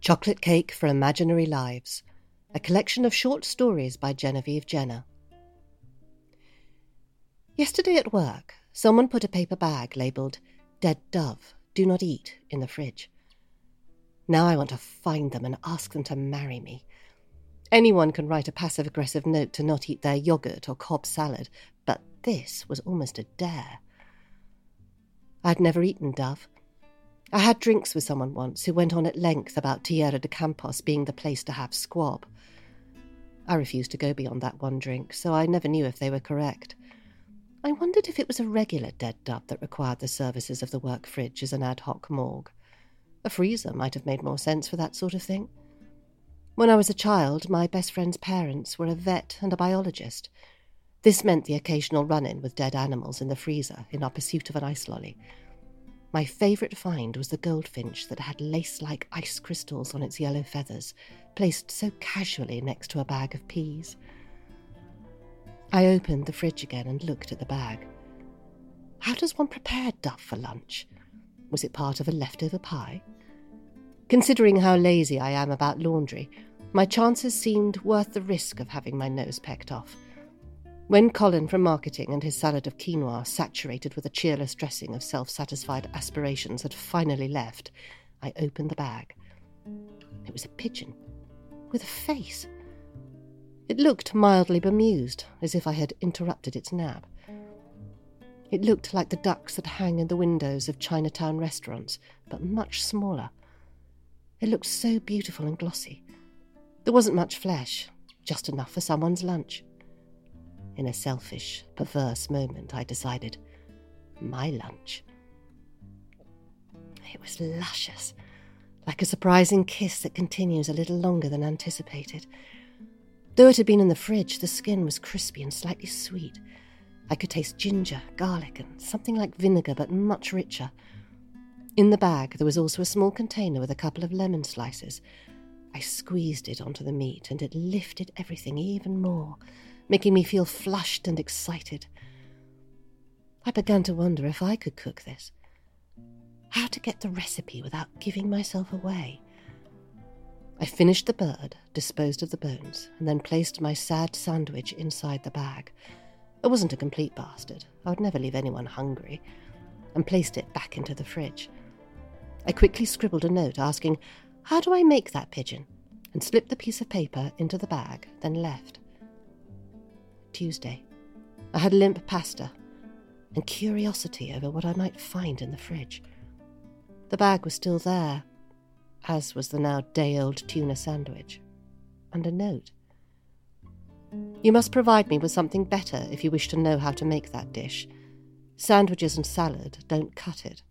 Chocolate Cake for Imaginary Lives, a collection of short stories by Genevieve Jenner. Yesterday at work, someone put a paper bag labelled Dead Dove, Do Not Eat in the fridge. Now I want to find them and ask them to marry me. Anyone can write a passive aggressive note to not eat their yogurt or Cobb salad, but this was almost a dare. I'd never eaten dove. I had drinks with someone once who went on at length about Tierra de Campos being the place to have squab. I refused to go beyond that one drink, so I never knew if they were correct. I wondered if it was a regular dead dove that required the services of the work fridge as an ad hoc morgue. A freezer might have made more sense for that sort of thing. When I was a child, my best friend's parents were a vet and a biologist. This meant the occasional run in with dead animals in the freezer in our pursuit of an ice lolly. My favourite find was the goldfinch that had lace like ice crystals on its yellow feathers, placed so casually next to a bag of peas. I opened the fridge again and looked at the bag. How does one prepare duff for lunch? Was it part of a leftover pie? Considering how lazy I am about laundry, my chances seemed worth the risk of having my nose pecked off. When Colin from marketing and his salad of quinoa, saturated with a cheerless dressing of self satisfied aspirations, had finally left, I opened the bag. It was a pigeon with a face. It looked mildly bemused, as if I had interrupted its nap. It looked like the ducks that hang in the windows of Chinatown restaurants, but much smaller. It looked so beautiful and glossy. There wasn't much flesh, just enough for someone's lunch. In a selfish, perverse moment, I decided, my lunch. It was luscious, like a surprising kiss that continues a little longer than anticipated. Though it had been in the fridge, the skin was crispy and slightly sweet. I could taste ginger, garlic, and something like vinegar, but much richer. In the bag, there was also a small container with a couple of lemon slices. I squeezed it onto the meat, and it lifted everything even more, making me feel flushed and excited. I began to wonder if I could cook this. How to get the recipe without giving myself away. I finished the bird, disposed of the bones, and then placed my sad sandwich inside the bag. I wasn't a complete bastard. I would never leave anyone hungry. And placed it back into the fridge. I quickly scribbled a note asking, How do I make that pigeon? and slipped the piece of paper into the bag, then left. Tuesday. I had limp pasta and curiosity over what I might find in the fridge. The bag was still there, as was the now day old tuna sandwich, and a note. You must provide me with something better if you wish to know how to make that dish. Sandwiches and salad don't cut it.